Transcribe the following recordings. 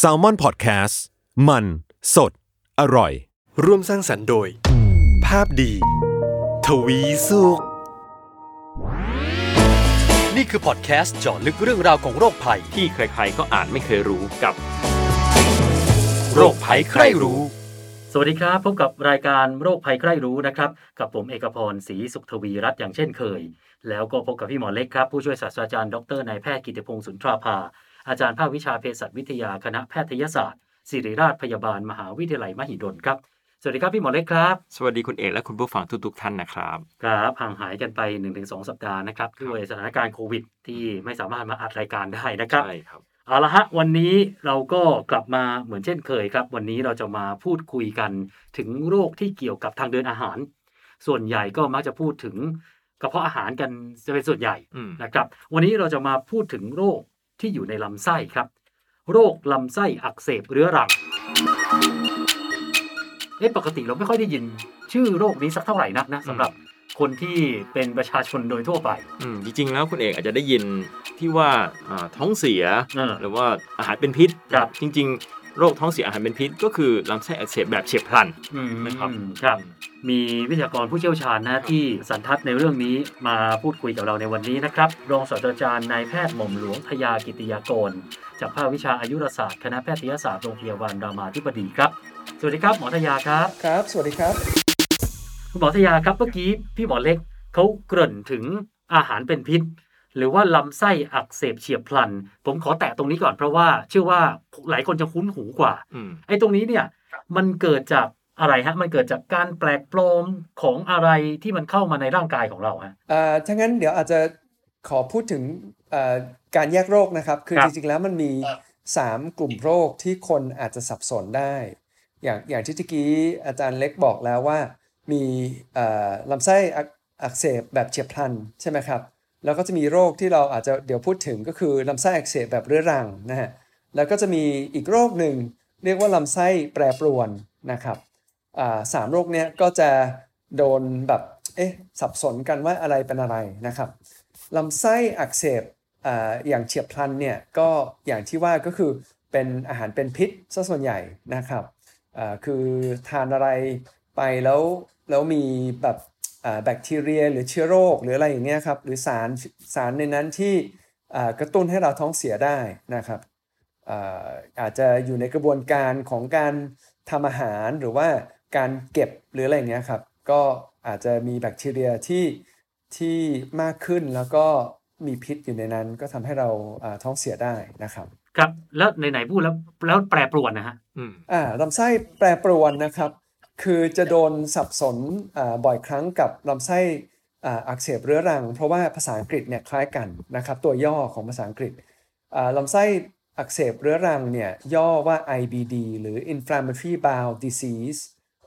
s a l ม o n PODCAST มัน สด อร่อย ร่วมสร้างสรรค์โดย ภาพดี ทวีสุข นี่คือพอดแคสต์เจาะลึกเรื่องราวของโรคภัย ที่ใครๆก็อ่านไม่เคยรู้กับ โรคภัยใครรู้ สวัสดีครับ พบกับรายการโรคภัยใครรู้นะครับ กับผมเอกพรศรีสุขทวีรัตน์อย่างเช่นเคย แล้วก็พบกับพี่หมอเล็กครับ ผู้ช่วยศาสตราจารย์ดรนายแพทย์กิติพงศ์สุนทราภา อาจารย์ภาควิชาเภสัชวิทยาคณะแพทยศาสตร์ ศิริราชพยาบาลมหาวิทยาลัยมหิดลครับ สวัสดีครับพี่หมอเล็กครับ สวัสดีคุณเอกและคุณผู้ฟังทุกๆท่านนะครับ ครับห่างหายกันไป 1-2 สัปดาห์นะครับด้วยสถานการณ์โควิด ที่ไม่สามารถมาอัดรายการได้นะครับใช่ครับเอาละฮะวันนี้เราก็กลับมาเหมือนเช่นเคยครับ วันนี้เราจะมาพูดคุยกันถึงโรคที่เกี่ยวกับทางเดินอาหาร ส่วนใหญ่ก็มักจะพูดถึงกระเพาะอาหารกันจะเป็นส่วนใหญ่อืมนะครับ วันนี้เราจะมาพูดถึงโรค ที่อยู่ในลำไส้ครับ โรคลำไส้อักเสบเรื้อรังเอ๊ะปกติเราไม่ค่อยได้ยินชื่อโรคนี้สักเท่าไหร่นักนะสำหรับคนที่เป็นประชาชนโดยทั่วไป อืมจริงๆแล้วคุณเอกอาจจะได้ยินที่ว่าอ่าท้องเสียเออหรือว่าอาหารเป็นพิษครับจริง ๆ โรคท้องเสียอาหารเป็นพิษ ก็คือลำไส้อักเสบแบบเฉียบพลันอืมนะครับครับ มีวิทยากรผู้เชี่ยวชาญนะที่สันทัดในเรื่องนี้มาพูดคุยกับเราในวันนี้นะครับ รองศาสตราจารย์นายแพทย์หม่อมหลวงพยากิติยากรจากภาควิชาอายุรศาสตร์คณะแพทยศาสตร์โรงพยาบาลรามาธิบดีครับ สวัสดีครับหมอทยาครับครับ สวัสดีครับคุณหมอทยาครับเมื่อกี้พี่หมอเล็กเขาเกริ่นถึงอาหารเป็นพิษ หรือว่าลำไส้อักเสบเฉียบพลัน ผมขอแตะตรงนี้ก่อนเพราะว่า เชื่อว่าหลายคนจะคุ้นหูกว่าอืมไอ้ตรงนี้เนี่ย มันเกิดจากอะไรฮะ มันเกิดจากการแปลกปลอมของอะไรที่มันเข้ามาในร่างกายของเราฮะอ่าถ้างั้นเดี๋ยวอาจจะขอพูดถึงอ่าการแยกโรคนะครับ คือครับจริงๆแล้วมันมี 3 กลุ่มโรคที่คนอาจจะสับสนได้ อย่างอย่างที่เมื่อกี้อาจารย์เล็กบอกแล้วว่า มีอ่าลำไส้อักอักเสบแบบเฉียบพลันใช่ไหมครับ แล้วก็จะมีโรคที่เราอาจจะเดี๋ยวพูดถึงก็คือลำไส้อักเสบแบบเรื้อรังนะฮะแล้วก็จะมีอีกโรคหนึ่งเรียกว่าลำไส้แปรปรวนนะครับสามโรคเนี้ยก็จะโดนแบบเอ๊ะสับสนกันว่าอะไรเป็นอะไรนะครับลำไส้อักเสบออย่างเฉียบพลันเนี่ยก็อย่างที่ว่าก็คือเป็นอาหารเป็นพิษซะส่วนใหญ่นะครับคือทานอะไรไปแล้วแล้วมีแบบ แบคทีเรีย หรือเชื้อโรค หรืออะไรอย่างเงี้ยครับหรือสารสารในนั้นที่อ่ากระตุ้นให้เราท้องเสียได้นะครับอ่าอาจจะอยู่ในกระบวนการของการทำอาหารหรือว่าการเก็บหรืออะไรอย่างเงี้ยครับก็อาจจะมีแบคทีเรียที่ที่มากขึ้นแล้วก็มีพิษอยู่ในนั้นก็ทำให้เราอ่าท้องเสียได้นะครับ ครับแล้วไหนๆพูดแล้วแล้วแปรปรวนนะฮะอืมอ่าลำไส้แปรปรวนนะครับ คือจะโดนสับสนบ่อยครั้งกับลำไส้อักเสบเรื้อรัง เพราะว่าภาษาอังกฤษเนี่ยคล้ายกันนะครับตัวย่อของภาษาอังกฤษลำไส้อักเสบเรื้อรังเนี่ยย่อว่า IBD หรือ inflammatory bowel disease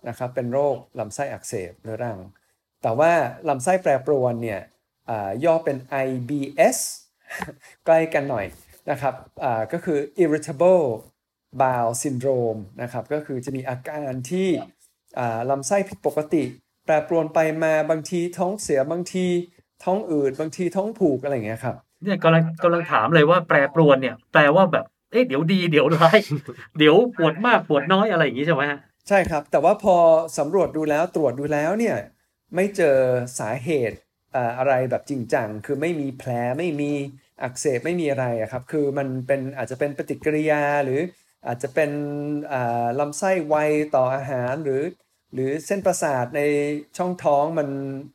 นะครับเป็นโรคลำไส้อักเสบเรื้อรัง แต่ว่าลำไส้แปรปรวนเนี่ยย่อเป็น IBS ใกล้กันหน่อยนะครับก็คือ irritable bowel syndrome นะครับก็คือจะมีอาการที่ ลำไส้ผิดปกติ แปรปรวนไปมาบางทีท้องเสียบางที ท้องอืดบางทีท้องผูกอะไรอย่างเงี้ยครับเนี่ยกำลังกำลังถามเลยว่าแปรปรวนเนี่ยแปลว่าแบบเอ๊ะเดี๋ยวดีเดี๋ยวร้ายเดี๋ยวปวดมากปวดน้อยอะไรอย่างงี้ใช่ไหมฮะใช่ครับ แต่ว่าพอสำรวจดูแล้วตรวจดูแล้วเนี่ยไม่เจอสาเหตุอ่าอะไรแบบจริงจังคือไม่มีแผลไม่มีอักเสบไม่มีอะไรอะครับ คือมันเป็นอาจจะเป็นปฏิกิริยาหรืออาจจะเป็นอ่าลำไส้ไวต่ออาหารหรือ หรือเส้นประสาทในช่องท้องมัน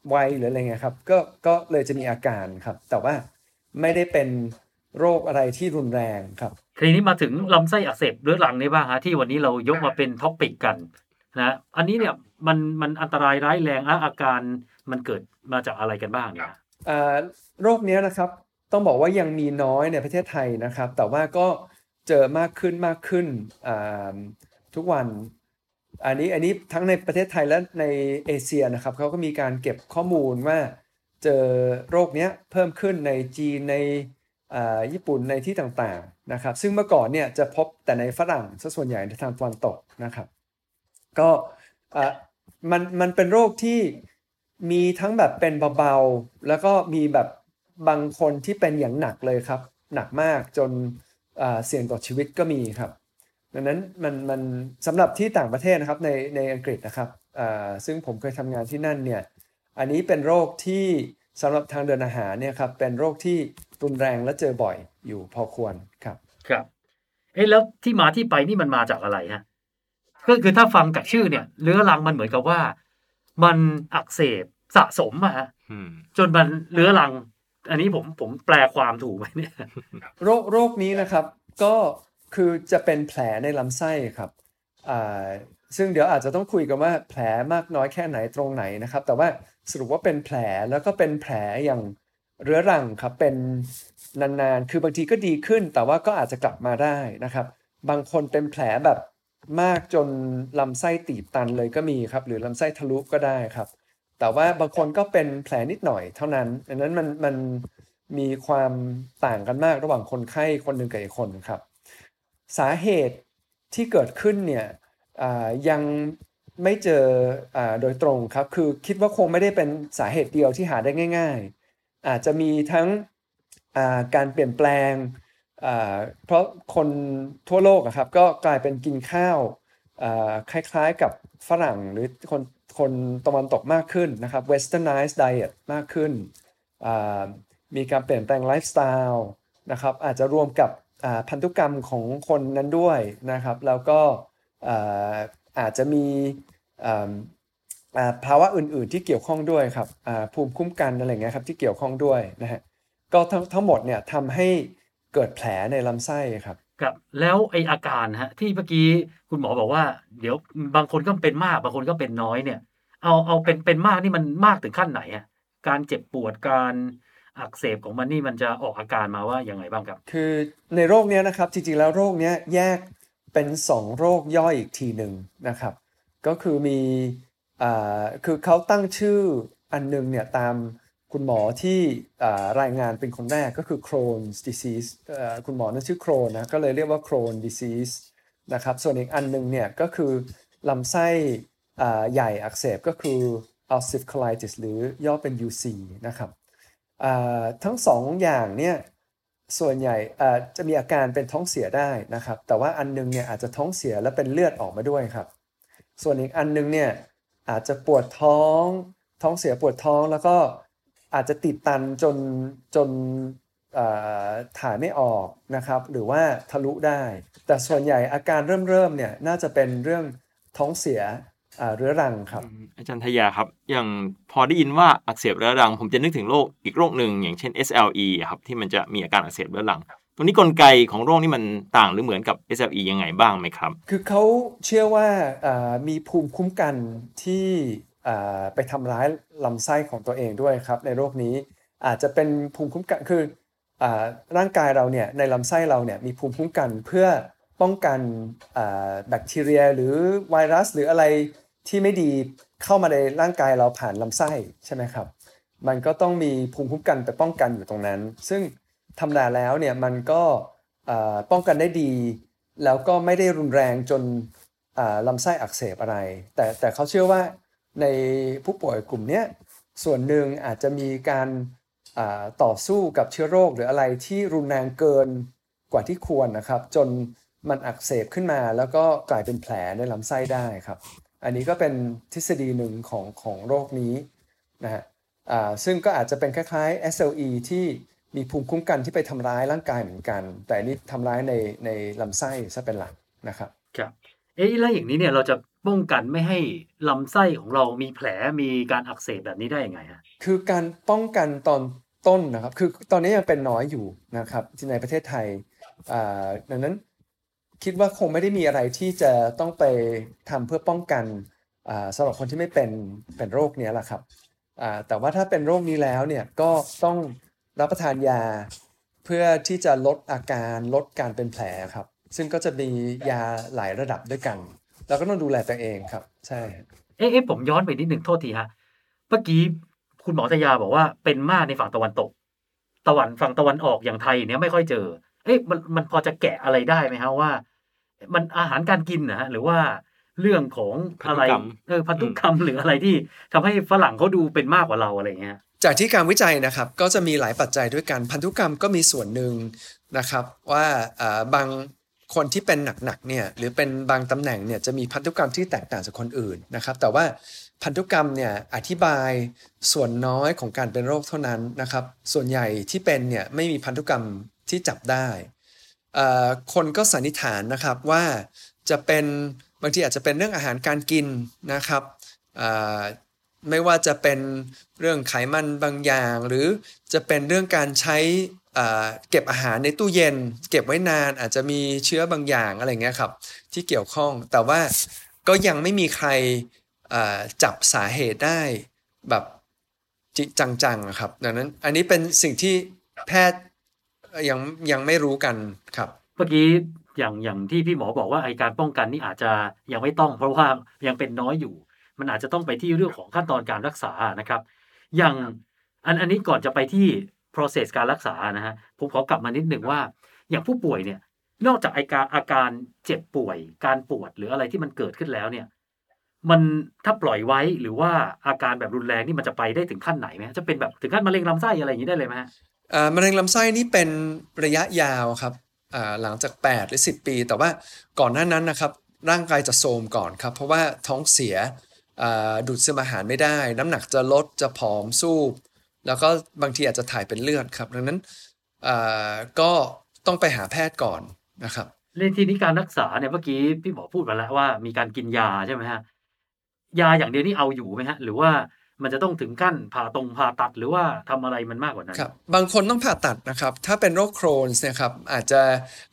ไวหรืออะไรเงี้ยครับก็ก็เลยจะมีอาการครับ แต่ว่าไม่ได้เป็นโรคอะไรที่รุนแรงครับทีนี้มาถึงลำไส้อักเสบเรื้อรังนี่บ้างฮะที่วันนี้เรายกมาเป็นท็อปิกกันนะอันนี้เนี่ยมันมันอันตรายร้ายแรงและอาการมันเกิดมาจากอะไรกันบ้างเนี่ยอ่าโรคเนี้ยนะครับต้องบอกว่ายังมีน้อยในประเทศไทยนะครับ แต่ว่าก็เจอมากขึ้นมากขึ้นอ่าทุกวัน อันนี้อันนี้ทั้งในประเทศไทยและในเอเชียนะครับเขาก็มีการเก็บข้อมูลว่าเจอโรคเนี้ยเพิ่มขึ้นในจีนในญี่ปุ่นในที่ต่างๆนะครับ ซึ่งเมื่อก่อนเนี่ยจะพบแต่ในฝรั่งซะส่วนใหญ่ในทางตะวันตกนะครับ ก็มันมันเป็นโรคที่มีทั้งแบบเป็นเบาๆ แล้วก็มีแบบบางคนที่เป็นอย่างหนักเลยครับ หนักมากจนเสี่ยงต่อชีวิตก็มีครับ ดังนั้นมันมันสำหรับที่ต่างประเทศนะครับในในอังกฤษนะครับอ่าซึ่งผมเคยทำงานที่นั่นเนี่ยอันนี้เป็นโรคที่สำหรับทางเดินอาหารเนี่ยครับเป็นโรคที่รุนแรงและเจอบ่อยอยู่พอควรครับครับเอ๊ะแล้วที่มาที่ไปนี่มันมาจากอะไรฮะก็คือถ้าฟังจากชื่อเนี่ยเรื้อรังมันเหมือนกับว่า มันอักเสบสะสมอะฮะอืมจนมันเรื้อรัง อันนี้ผมผมแปลความถูกไหมเนี่ย โรคโรคนี้นะครับ ก็ คือจะเป็นแผลในลำไส้ครับซึ่งเดี๋ยวอาจจะต้องคุยกันว่าแผลมากน้อยแค่ไหนตรงไหนนะครับ แต่ว่าสรุปว่าเป็นแผลแล้วก็เป็นแผลอย่างเรื้อรังครับเป็นนานๆ คือบางทีก็ดีขึ้น แต่ว่าก็อาจจะกลับมาได้นะครับ บางคนเป็นแผลแบบมากจนลำไส้ตีบตันเลยก็มีครับ หรือลำไส้ทะลุก็ได้ครับ แต่ว่าบางคนก็เป็นแผลนิดหน่อยเท่านั้นดังนั้นมันมันมีความต่างกันมากระหว่างคนไข้คนหนึ่งกับอีกคนครับ สาเหตุที่เกิดขึ้นเนี่ยยังไม่เจออโดยตรงครับ คือคิดว่าคงไม่ได้เป็นสาเหตุเดียวที่หาได้ง่าย ๆ อาจจะมีทั้งการเปลี่ยนแปลง เพราะคนทั่วโลกครับก็กลายเป็นกินข้าวคล้ายๆกับฝรั่งหรือคนคนตะวันตกมากขึ้นนะครับ westernized diet มากขึ้น มีการเปลี่ยนแปลงไลฟ์สไตล์นะครับอาจจะรวมกับ พันธุกรรมของคนนั้นด้วยนะครับ แล้วก็อาจจะมีภาวะอื่น ๆ ที่เกี่ยวข้องด้วยครับภูมิคุ้มกันอะไรเงี้ยครับที่เกี่ยวข้องด้วยนะฮะก็ทั้งทั้งหมดเนี่ยทำให้เกิดแผลในลำไส้ครับครับแล้วไออาการฮะที่เมื่อกี้คุณหมอบอกว่า เดี๋ยวบางคนก็เป็นมากบางคนก็เป็นน้อยเนี่ย เอาเอาเป็นเป็นมากนี่มันมากถึงขั้นไหนฮะการเจ็บปวดการ อักเสบของมันนี่มันจะออกอาการมาว่าอยังไงบ้างครับ คือในโรคเนี้ยนะครับจริงๆแล้วโรคเนี้ยแยกเป็น 2 โรคย่อยอีกทีหนึ่งนะครับ ก็คือมีอ่าคือเขาตั้งชื่ออันหนึงเนี่ยตามคุณหมอที่อ่ารายงานเป็นคนแรกก็คือ Crohn's disease เอ่อคุณหมอนั้นชื่อโครนนะก็เลยเรียกว่า Crohn disease นะครับส่วนอีกอันหนึงเนี่ยก็คือลำไส้อ่าใหญ่อักเสบก็คือ ulcerative colitis หรือย่อเป็น UC นะครับ ทั้งสองอย่างเนี่ยส่วนใหญ่จะมีอาการเป็นท้องเสียได้นะครับ แต่ว่าอันหนึงเนี่ยอาจจะท้องเสียแล้วเป็นเลือดออกมาด้วยครับ ส่วนอีกอันหนึงเนี่ยอาจจะปวดท้องท้องเสียปวดท้องแล้วก็อาจจะติดตันจนจนถ่ายไม่ออกนะครับ หรือว่าทะลุได้ แต่ส่วนใหญ่อาการเริ่มเริ่มๆเนี่ยน่าจะเป็นเรื่องท้องเสีย เรื้อรังครับ อาจารย์ทยาครับ อย่างพอได้ยินว่าอักเสบเรื้อรัง ผมจะนึกถึงโรคอีกโรคหนึ่งอย่างเช่น SLE อะครับที่มันจะมีอาการอักเสบเรื้อรังตรงนี้กลไกของโรคนี้มันต่างหรือเหมือนกับ SLE ยังไงบ้างไหมครับ คือเขาเชื่อว่าอ่ามีภูมิคุ้มกันที่อ่าไปทำร้ายลำไส้ของตัวเองด้วยครับ ในโรคนี้อาจจะเป็นภูมิคุ้มกันคืออาร่างกายเราเนี่ยในลำไส้เราเนี่ยมีภูมิคุ้มกันเพื่อ ป้องกันแบคทีเรียหรือไวรัส หรืออะไรที่ไม่ดีเข้ามาในร่างกายเราผ่านลำไส้ใช่ไหมครับ มันก็ต้องมีภูมิคุ้มกันไปป้องกันอยู่ตรงนั้น ซึ่งธรรมดาแล้วเนี่ยมันก็ป้องกันได้ดี แล้วก็ไม่ได้รุนแรงจนลำไส้อักเสบอะไร แต่แต่เขาเชื่อว่าในผู้ป่วยกลุ่มนี้ส่วนหนึ่งอาจจะมีการต่อสู้กับเชื้อโรคหรืออะไรที่รุนแรงเกินกว่าที่ควรนะครับ จน มันอักเสบขึ้นมาแล้วก็กลายเป็นแผลในลำไส้ได้ครับ อันนี้ก็เป็นทฤษฎีหนึ่งของของโรคนี้นะฮะอ่าซึ่งก็อาจจะเป็นคล้ายๆ SLE ที่มีภูมิคุ้มกันที่ไปทำร้ายร่างกายเหมือนกัน แต่อันนี้ทำร้ายในในลำไส้ซะเป็นหลักนะครับครับเอ๊ะแล้วอย่างนี้เนี่ยเราจะป้องกันไม่ให้ลำไส้ของเรามีแผลมีการอักเสบแบบนี้ได้ยังไงฮะคือการป้องกันตอนต้นนะครับ คือตอนนี้ยังเป็นน้อยอยู่นะครับที่ในประเทศไทยอ่าดังนั้น คิดว่าคงไม่ได้มีอะไรที่จะต้องไปทำเพื่อป้องกันอ่าสำหรับคนที่ไม่เป็นเป็นโรคนี้แหละครับแต่ว่าถ้าเป็นโรคนี้แล้วเนี่ยก็ต้องรับประทานยาเพื่อที่จะลดอาการลดการเป็นแผลครับ ซึ่งก็จะมียาหลายระดับด้วยกันเราก็ต้องดูแลตัวเองครับ ใช่เอ๊ะผมย้อนไปนิดหนึ่งโทษทีฮะเมื่อกี้คุณหมอทยาบอกว่าเป็นมากในฝั่งตะวันตก ตะวันฝั่งตะวันออกอย่างไทยเนี่ยไม่ค่อยเจอ เอ๊ะมันมันพอจะแกะอะไรได้ไหมฮะว่า มันอาหารการกินนะฮะหรือว่าเรื่องของอะไรพันธุกรรมเออพันธุกรรมหรืออะไรที่ทำให้ฝรั่งเขาดูเป็นมากกว่าเราอะไรอย่างเงี้ยจากที่การวิจัยนะครับก็จะมีหลายปัจจัยด้วยกันพันธุกรรมก็มีส่วนหนึ่งนะครับว่าอ่าบางคนที่เป็นหนักๆเนี่ยหรือเป็นบางตำแหน่งเนี่ยจะมีพันธุกรรมที่แตกต่างจากคนอื่นนะครับ แต่ว่าพันธุกรรมเนี่ยอธิบายส่วนน้อยของการเป็นโรคเท่านั้นนะครับ ส่วนใหญ่ที่เป็นเนี่ยไม่มีพันธุกรรมที่จับได้เอ่อ คนก็สันนิษฐานนะครับว่าจะเป็นบางทีอาจจะเป็นเรื่องอาหารการกินนะครับไม่ว่าจะเป็นเรื่องไขมันบางอย่าง หรือจะเป็นเรื่องการใช้เก็บอาหารในตู้เย็น เก็บไว้นานอาจจะมีเชื้อบางอย่างอะไรเงี้ยครับที่เกี่ยวข้องแต่ว่าก็ยังไม่มีใครจับสาเหตุได้แบบจีจังๆอะครับ ดังนั้นอันนี้เป็นสิ่งที่แพทย์ ยังยังไม่รู้กันครับเมื่อกี้อย่างอย่างที่พี่หมอบอกว่าไอการป้องกันนี่อาจจะยังไม่ต้อง เพราะว่ายังเป็นน้อยอยู่ มันอาจจะต้องไปที่เรื่องของขั้นตอนการรักษานะครับ อย่างอันอันนี้ก่อนจะไปที่ process การรักษานะฮะผมขอกลับมานิดหนึ่งว่า อย่างผู้ป่วยเนี่ย นอกจากอาการอาการเจ็บป่วย การปวดหรืออะไรที่มันเกิดขึ้นแล้วเนี่ย มันถ้าปล่อยไว้หรือว่าอาการแบบรุนแรงนี่มันจะไปได้ถึงขั้นไหนไหมฮะจะเป็นแบบถึงขั้นมะเร็งลำไส้อะไรอย่างนี้ได้เลยไหมฮะอ่า มะเร็งลำไส้นี่เป็นระยะยาวครับหลังจาก 8 หรือ 10 ปี แต่ว่าก่อนหน้านั้นนะครับร่างกายจะโทรมก่อนครับ เพราะว่าท้องเสียดูดซึมอาหารไม่ได้ น้ำหนักจะลดจะผอมสู้ แล้วก็บางทีอาจจะถ่ายเป็นเลือดครับ ดังนั้นก็ต้องไปหาแพทย์ก่อนนะครับเรื่องทีนี้การรักษาเนี่ยเมื่อกี้พี่หมอพูดมาแล้วว่ามีการกินยาใช่ไหมฮะยาอย่างเดียวนี่เอาอยู่ไหมฮะหรือว่า มันจะต้องถึงขั้นผ่าตรงผ่าตัดหรือว่าทำอะไรมันมากกว่านั้นครับบางคนต้องผ่าตัดนะครับ ถ้าเป็นโรคโครนส์เนะครับอาจจะ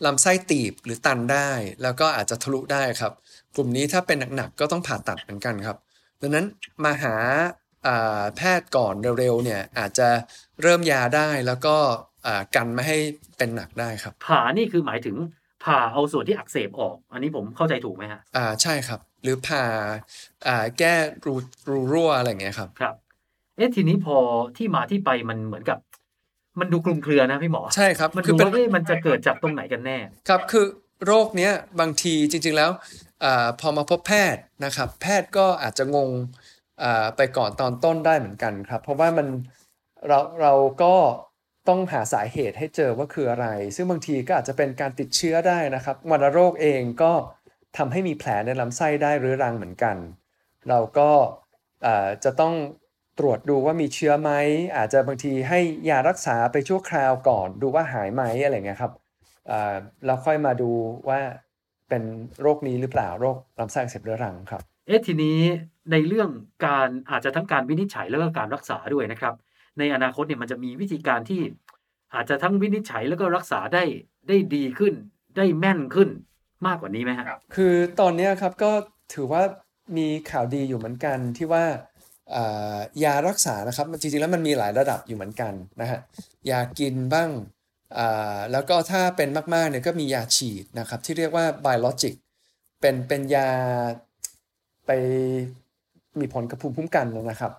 ลำไส้ตีบหรือตันได้ แล้วก็อาจจะทะลุได้ครับ กลุ่มนี้ถ้าเป็นหนักๆก็ต้องผ่าตัดเหมือนกันครับ ดังนั้นมาหาอ่าแพทย์ก่อนเร็วๆเนี่ยอาจจะเริ่มยาได้แล้วก็อ่ากันไม่ให้เป็นหนักได้ครับ ผ่านี่คือหมายถึง ผ่าเอาส่วนที่อักเสบออก อันนี้ผมเข้าใจถูกไหมฮะอ่าใช่ครับ หรือผ่าอ่าแก้รูรูรั่วอะไรอย่างเงี้ยครับครับ เอ๊ะทีนี้พอที่มาที่ไปมันเหมือนกับ มันดูคลุมเครือนะพี่หมอใช่ครับมันคืดูอเป็นว่าเอ๊ะมันจะเกิดจากตรงไหนกันแน่ ครับคือโรคเนี้ยบางทีจริง ๆแล้วอาพอมาพบแพทย์นะครับ แพทย์ก็อาจจะงงอ่าไปก่อนตอนต้นได้เหมือนกันครับ เพราะว่ามันเราเราก็ ต้องหาสาเหตุให้เจอว่าคืออะไร ซึ่งบางทีก็อาจจะเป็นการติดเชื้อได้นะครับวัณโรคเองก็ทำให้มีแผลในลำไส้ได้เรื้อรังเหมือนกัน เราก็จะต้องตรวจดูว่ามีเชื้อไหม อาจจะบางทีให้ยารักษาไปชั่วคราวก่อน ดูว่าหายไหมอะไรเงี้ยครับอ่าค่อยมาดูว่าเป็นโรคนี้หรือเปล่าโรคลำไส้อักเสบเรื้อรังครับ เอ๊ะทีนี้ในเรื่องการอาจจะทั้งการวินิจฉัยแล้วก็การรักษาด้วยนะครับ ในอนาคตเนี่ยมันจะมีวิธีการที่อาจจะทั้งวินิจฉัยแล้วก็รักษาได้ได้ดีขึ้น ได้แม่นขึ้นมากกว่านี้ไหมฮะคือตอนนี้ครับก็ถือว่ามีข่าวดีอยู่เหมือนกันที่ว่ายารักษานะครับจริงๆแล้วมันมีหลายระดับอยู่เหมือนกันนะฮะยากินบ้างแล้วก็ถ้าเป็นมากๆเนี่ยก็มียาฉีดนะครับที่เรียกว่า biologic เป็นเป็นยาไปมีผลกับภูมิคุ้มกันนะครับ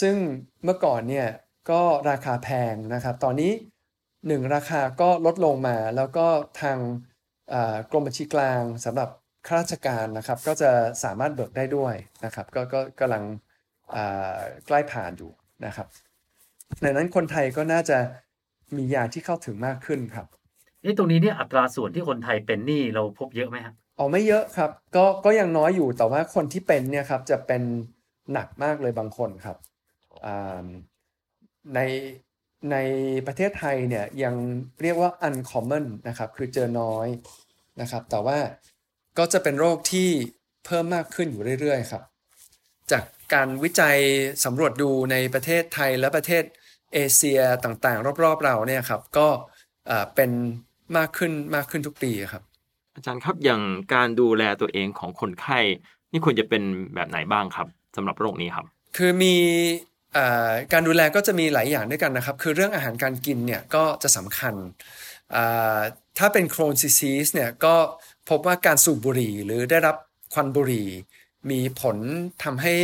ซึ่งเมื่อก่อนเนี่ย ก็ราคาแพงนะครับ ตอนนี้หนึ่งราคาก็ลดลงมา แล้วก็ทางอ่ากรมบัญชีกลางสำหรับข้าราชการนะครับ ก็จะสามารถเบิกได้ด้วยนะครับ ก็ก็กำลังอ่าใกล้ผ่านอยู่นะครับดังนั้นคนไทยก็น่าจะมียาที่เข้าถึงมากขึ้นครับเอ๊ะตรงนี้เนี่ยอัตราส่วนที่คนไทยเป็นนี่เราพบเยอะไหมฮะออกไม่เยอะครับ ก็ก็ยังน้อยอยู่แต่ว่าคนที่เป็นเนี่ยครับจะเป็นหนักมากเลยบางคนครับอ่า ในในประเทศไทยเนี่ยยังเรียกว่า uncommon นะครับ คือเจอน้อยนะครับ แต่ว่าก็จะเป็นโรคที่เพิ่มมากขึ้นอยู่เรื่อยๆครับ จากการวิจัยสำรวจดูในประเทศไทยและประเทศเอเชียต่างๆ รอบๆ เราเนี่ยครับ ก็อ่าเป็นมากขึ้นมากขึ้นทุกปีครับ อาจารย์ครับอย่างการดูแลตัวเองของคนไข้ นี่ควรจะเป็นแบบไหนบ้างครับสำหรับโรคนี้ครับ คือมีอ่า การดูแลก็จะมีหลายอย่างด้วยกันนะครับ คือเรื่องอาหารการกินเนี่ยก็จะสำคัญอ่าถ้าเป็นโครนซิซีสเนี่ยก็พบว่าการสูบบุหรี่หรือได้รับควันบุหรี่ มีผลทำให้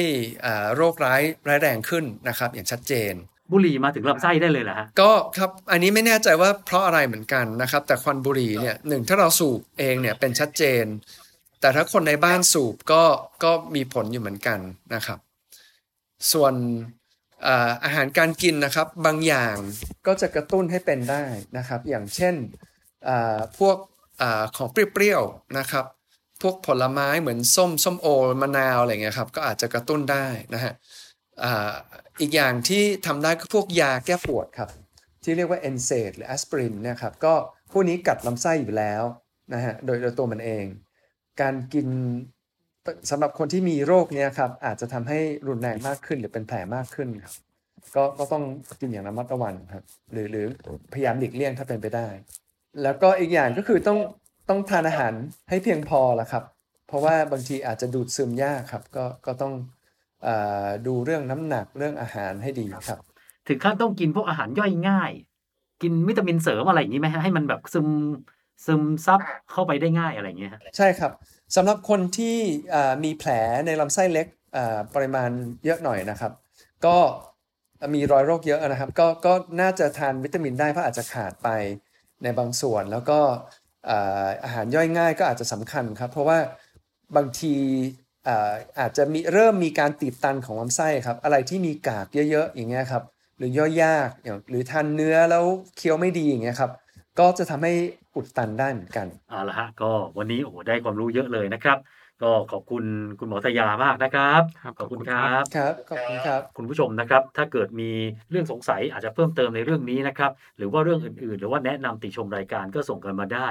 อ่าโรคร้ายร้ายแรงขึ้นนะครับ อย่างชัดเจน บุหรี่มาถึงลำไส้ได้เลยเหรอฮะก็ครับอันนี้ไม่แน่ใจว่าเพราะอะไรเหมือนกันนะครับ แต่ควันบุหรี่เนี่ยหนึ่งถ้าเราสูบเองเนี่ยเป็นชัดเจน แต่ถ้าคนในบ้านสูบก็ก็มีผลอยู่เหมือนกันนะครับ ส่วน อาหารการกินนะครับบางอย่างก็จะกระตุ้นให้เป็นได้นะครับ อย่างเช่นพวกอของเปรี้ยวๆนะครับ พวกผลไม้เหมือนส้มส้มโอมะนาวอะไรเงี้ยครับก็อาจจะกระตุ้นได้นะฮะอีกอย่างที่ทำได้ก็พวกยาแก้ปวดครับ ที่เรียกว่า NSAID หรือแอสไพรินเนี่ยครับก็พวกนี้กัดลำไส้อยู่แล้วนะฮะโดยโดยตัวมันเอง การกิน สำหรับคนที่มีโรคเนี้ยครับอาจจะทำให้รุนแรงมากขึ้น หรือเป็นแผลมากขึ้นครับก็ก็ต้องกินอย่างระมัดระวังครับ หรือหรือพยายามหลีกเลี่ยงถ้าเป็นไปได้ แล้วก็อีกอย่างก็คือต้องต้องทานอาหารให้เพียงพอละครับ เพราะว่าบางทีอาจจะดูดซึมยากครับ ก็ก็ต้องอดูเรื่องน้ำหนักเรื่องอาหารให้ดีครับ ถึงขั้นต้องกินพวกอาหารย่อยง่าย กินวิตามินเสริมอะไรอย่างนี้ไหมฮะให้มันแบบซึม ซึมซับเข้าไปได้ง่ายอะไรอย่างเงี้ยฮะใช่ครับสำหรับคนที่อ่ามีแผลในลำไส้เล็กอ่าปริมาณเยอะหน่อยนะครับ ก็มีรอยโรคเยอะนะครับ ก็ก็น่าจะทานวิตามินได้เพราะอาจจะขาดไปในบางส่วน แล้วก็อ่าอาหารย่อยง่ายก็อาจจะสำคัญครับ เพราะว่าบางทีอ่าอาจจะมีเริ่มมีการตีบตันของลำไส้ครับอะไรที่มีกากเยอะๆอย่างเงี้ยครับหรือย่อยยากอย่างหรือทานเนื้อแล้วเคี้ยวไม่ดีอย่างเงี้ยครับก็จะทำให้ อุดตันได้เหมือนกันเอาละฮะก็วันนี้โอ้โหได้ความรู้เยอะเลยนะครับ ก็ขอบคุณคุณหมอตยามากนะครับครับขอบคุณขอบคุณคครัรับบครับขอบคุณครับ คุณผู้ชมนะครับ ถ้าเกิดมีเรื่องสงสัยอาจจะเพิ่มเติมในเรื่องนี้นะครับ หรือว่าเรื่องอื่นๆ หรือว่าแนะนำติชมรายการก็ส่งกันมาได้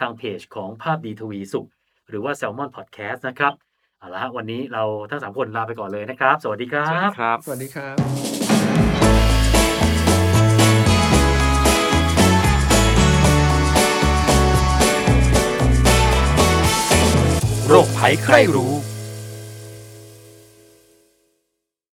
ทางเพจของภาพดีทวีสุข หรือว่า Salmon Podcast นะครับเอาละฮะวันนี้เราทั้งสามคนลาไปก่อนเลยนะครับ สวัสดีครับครับสวัสดีครับ โรคภัยใครรู้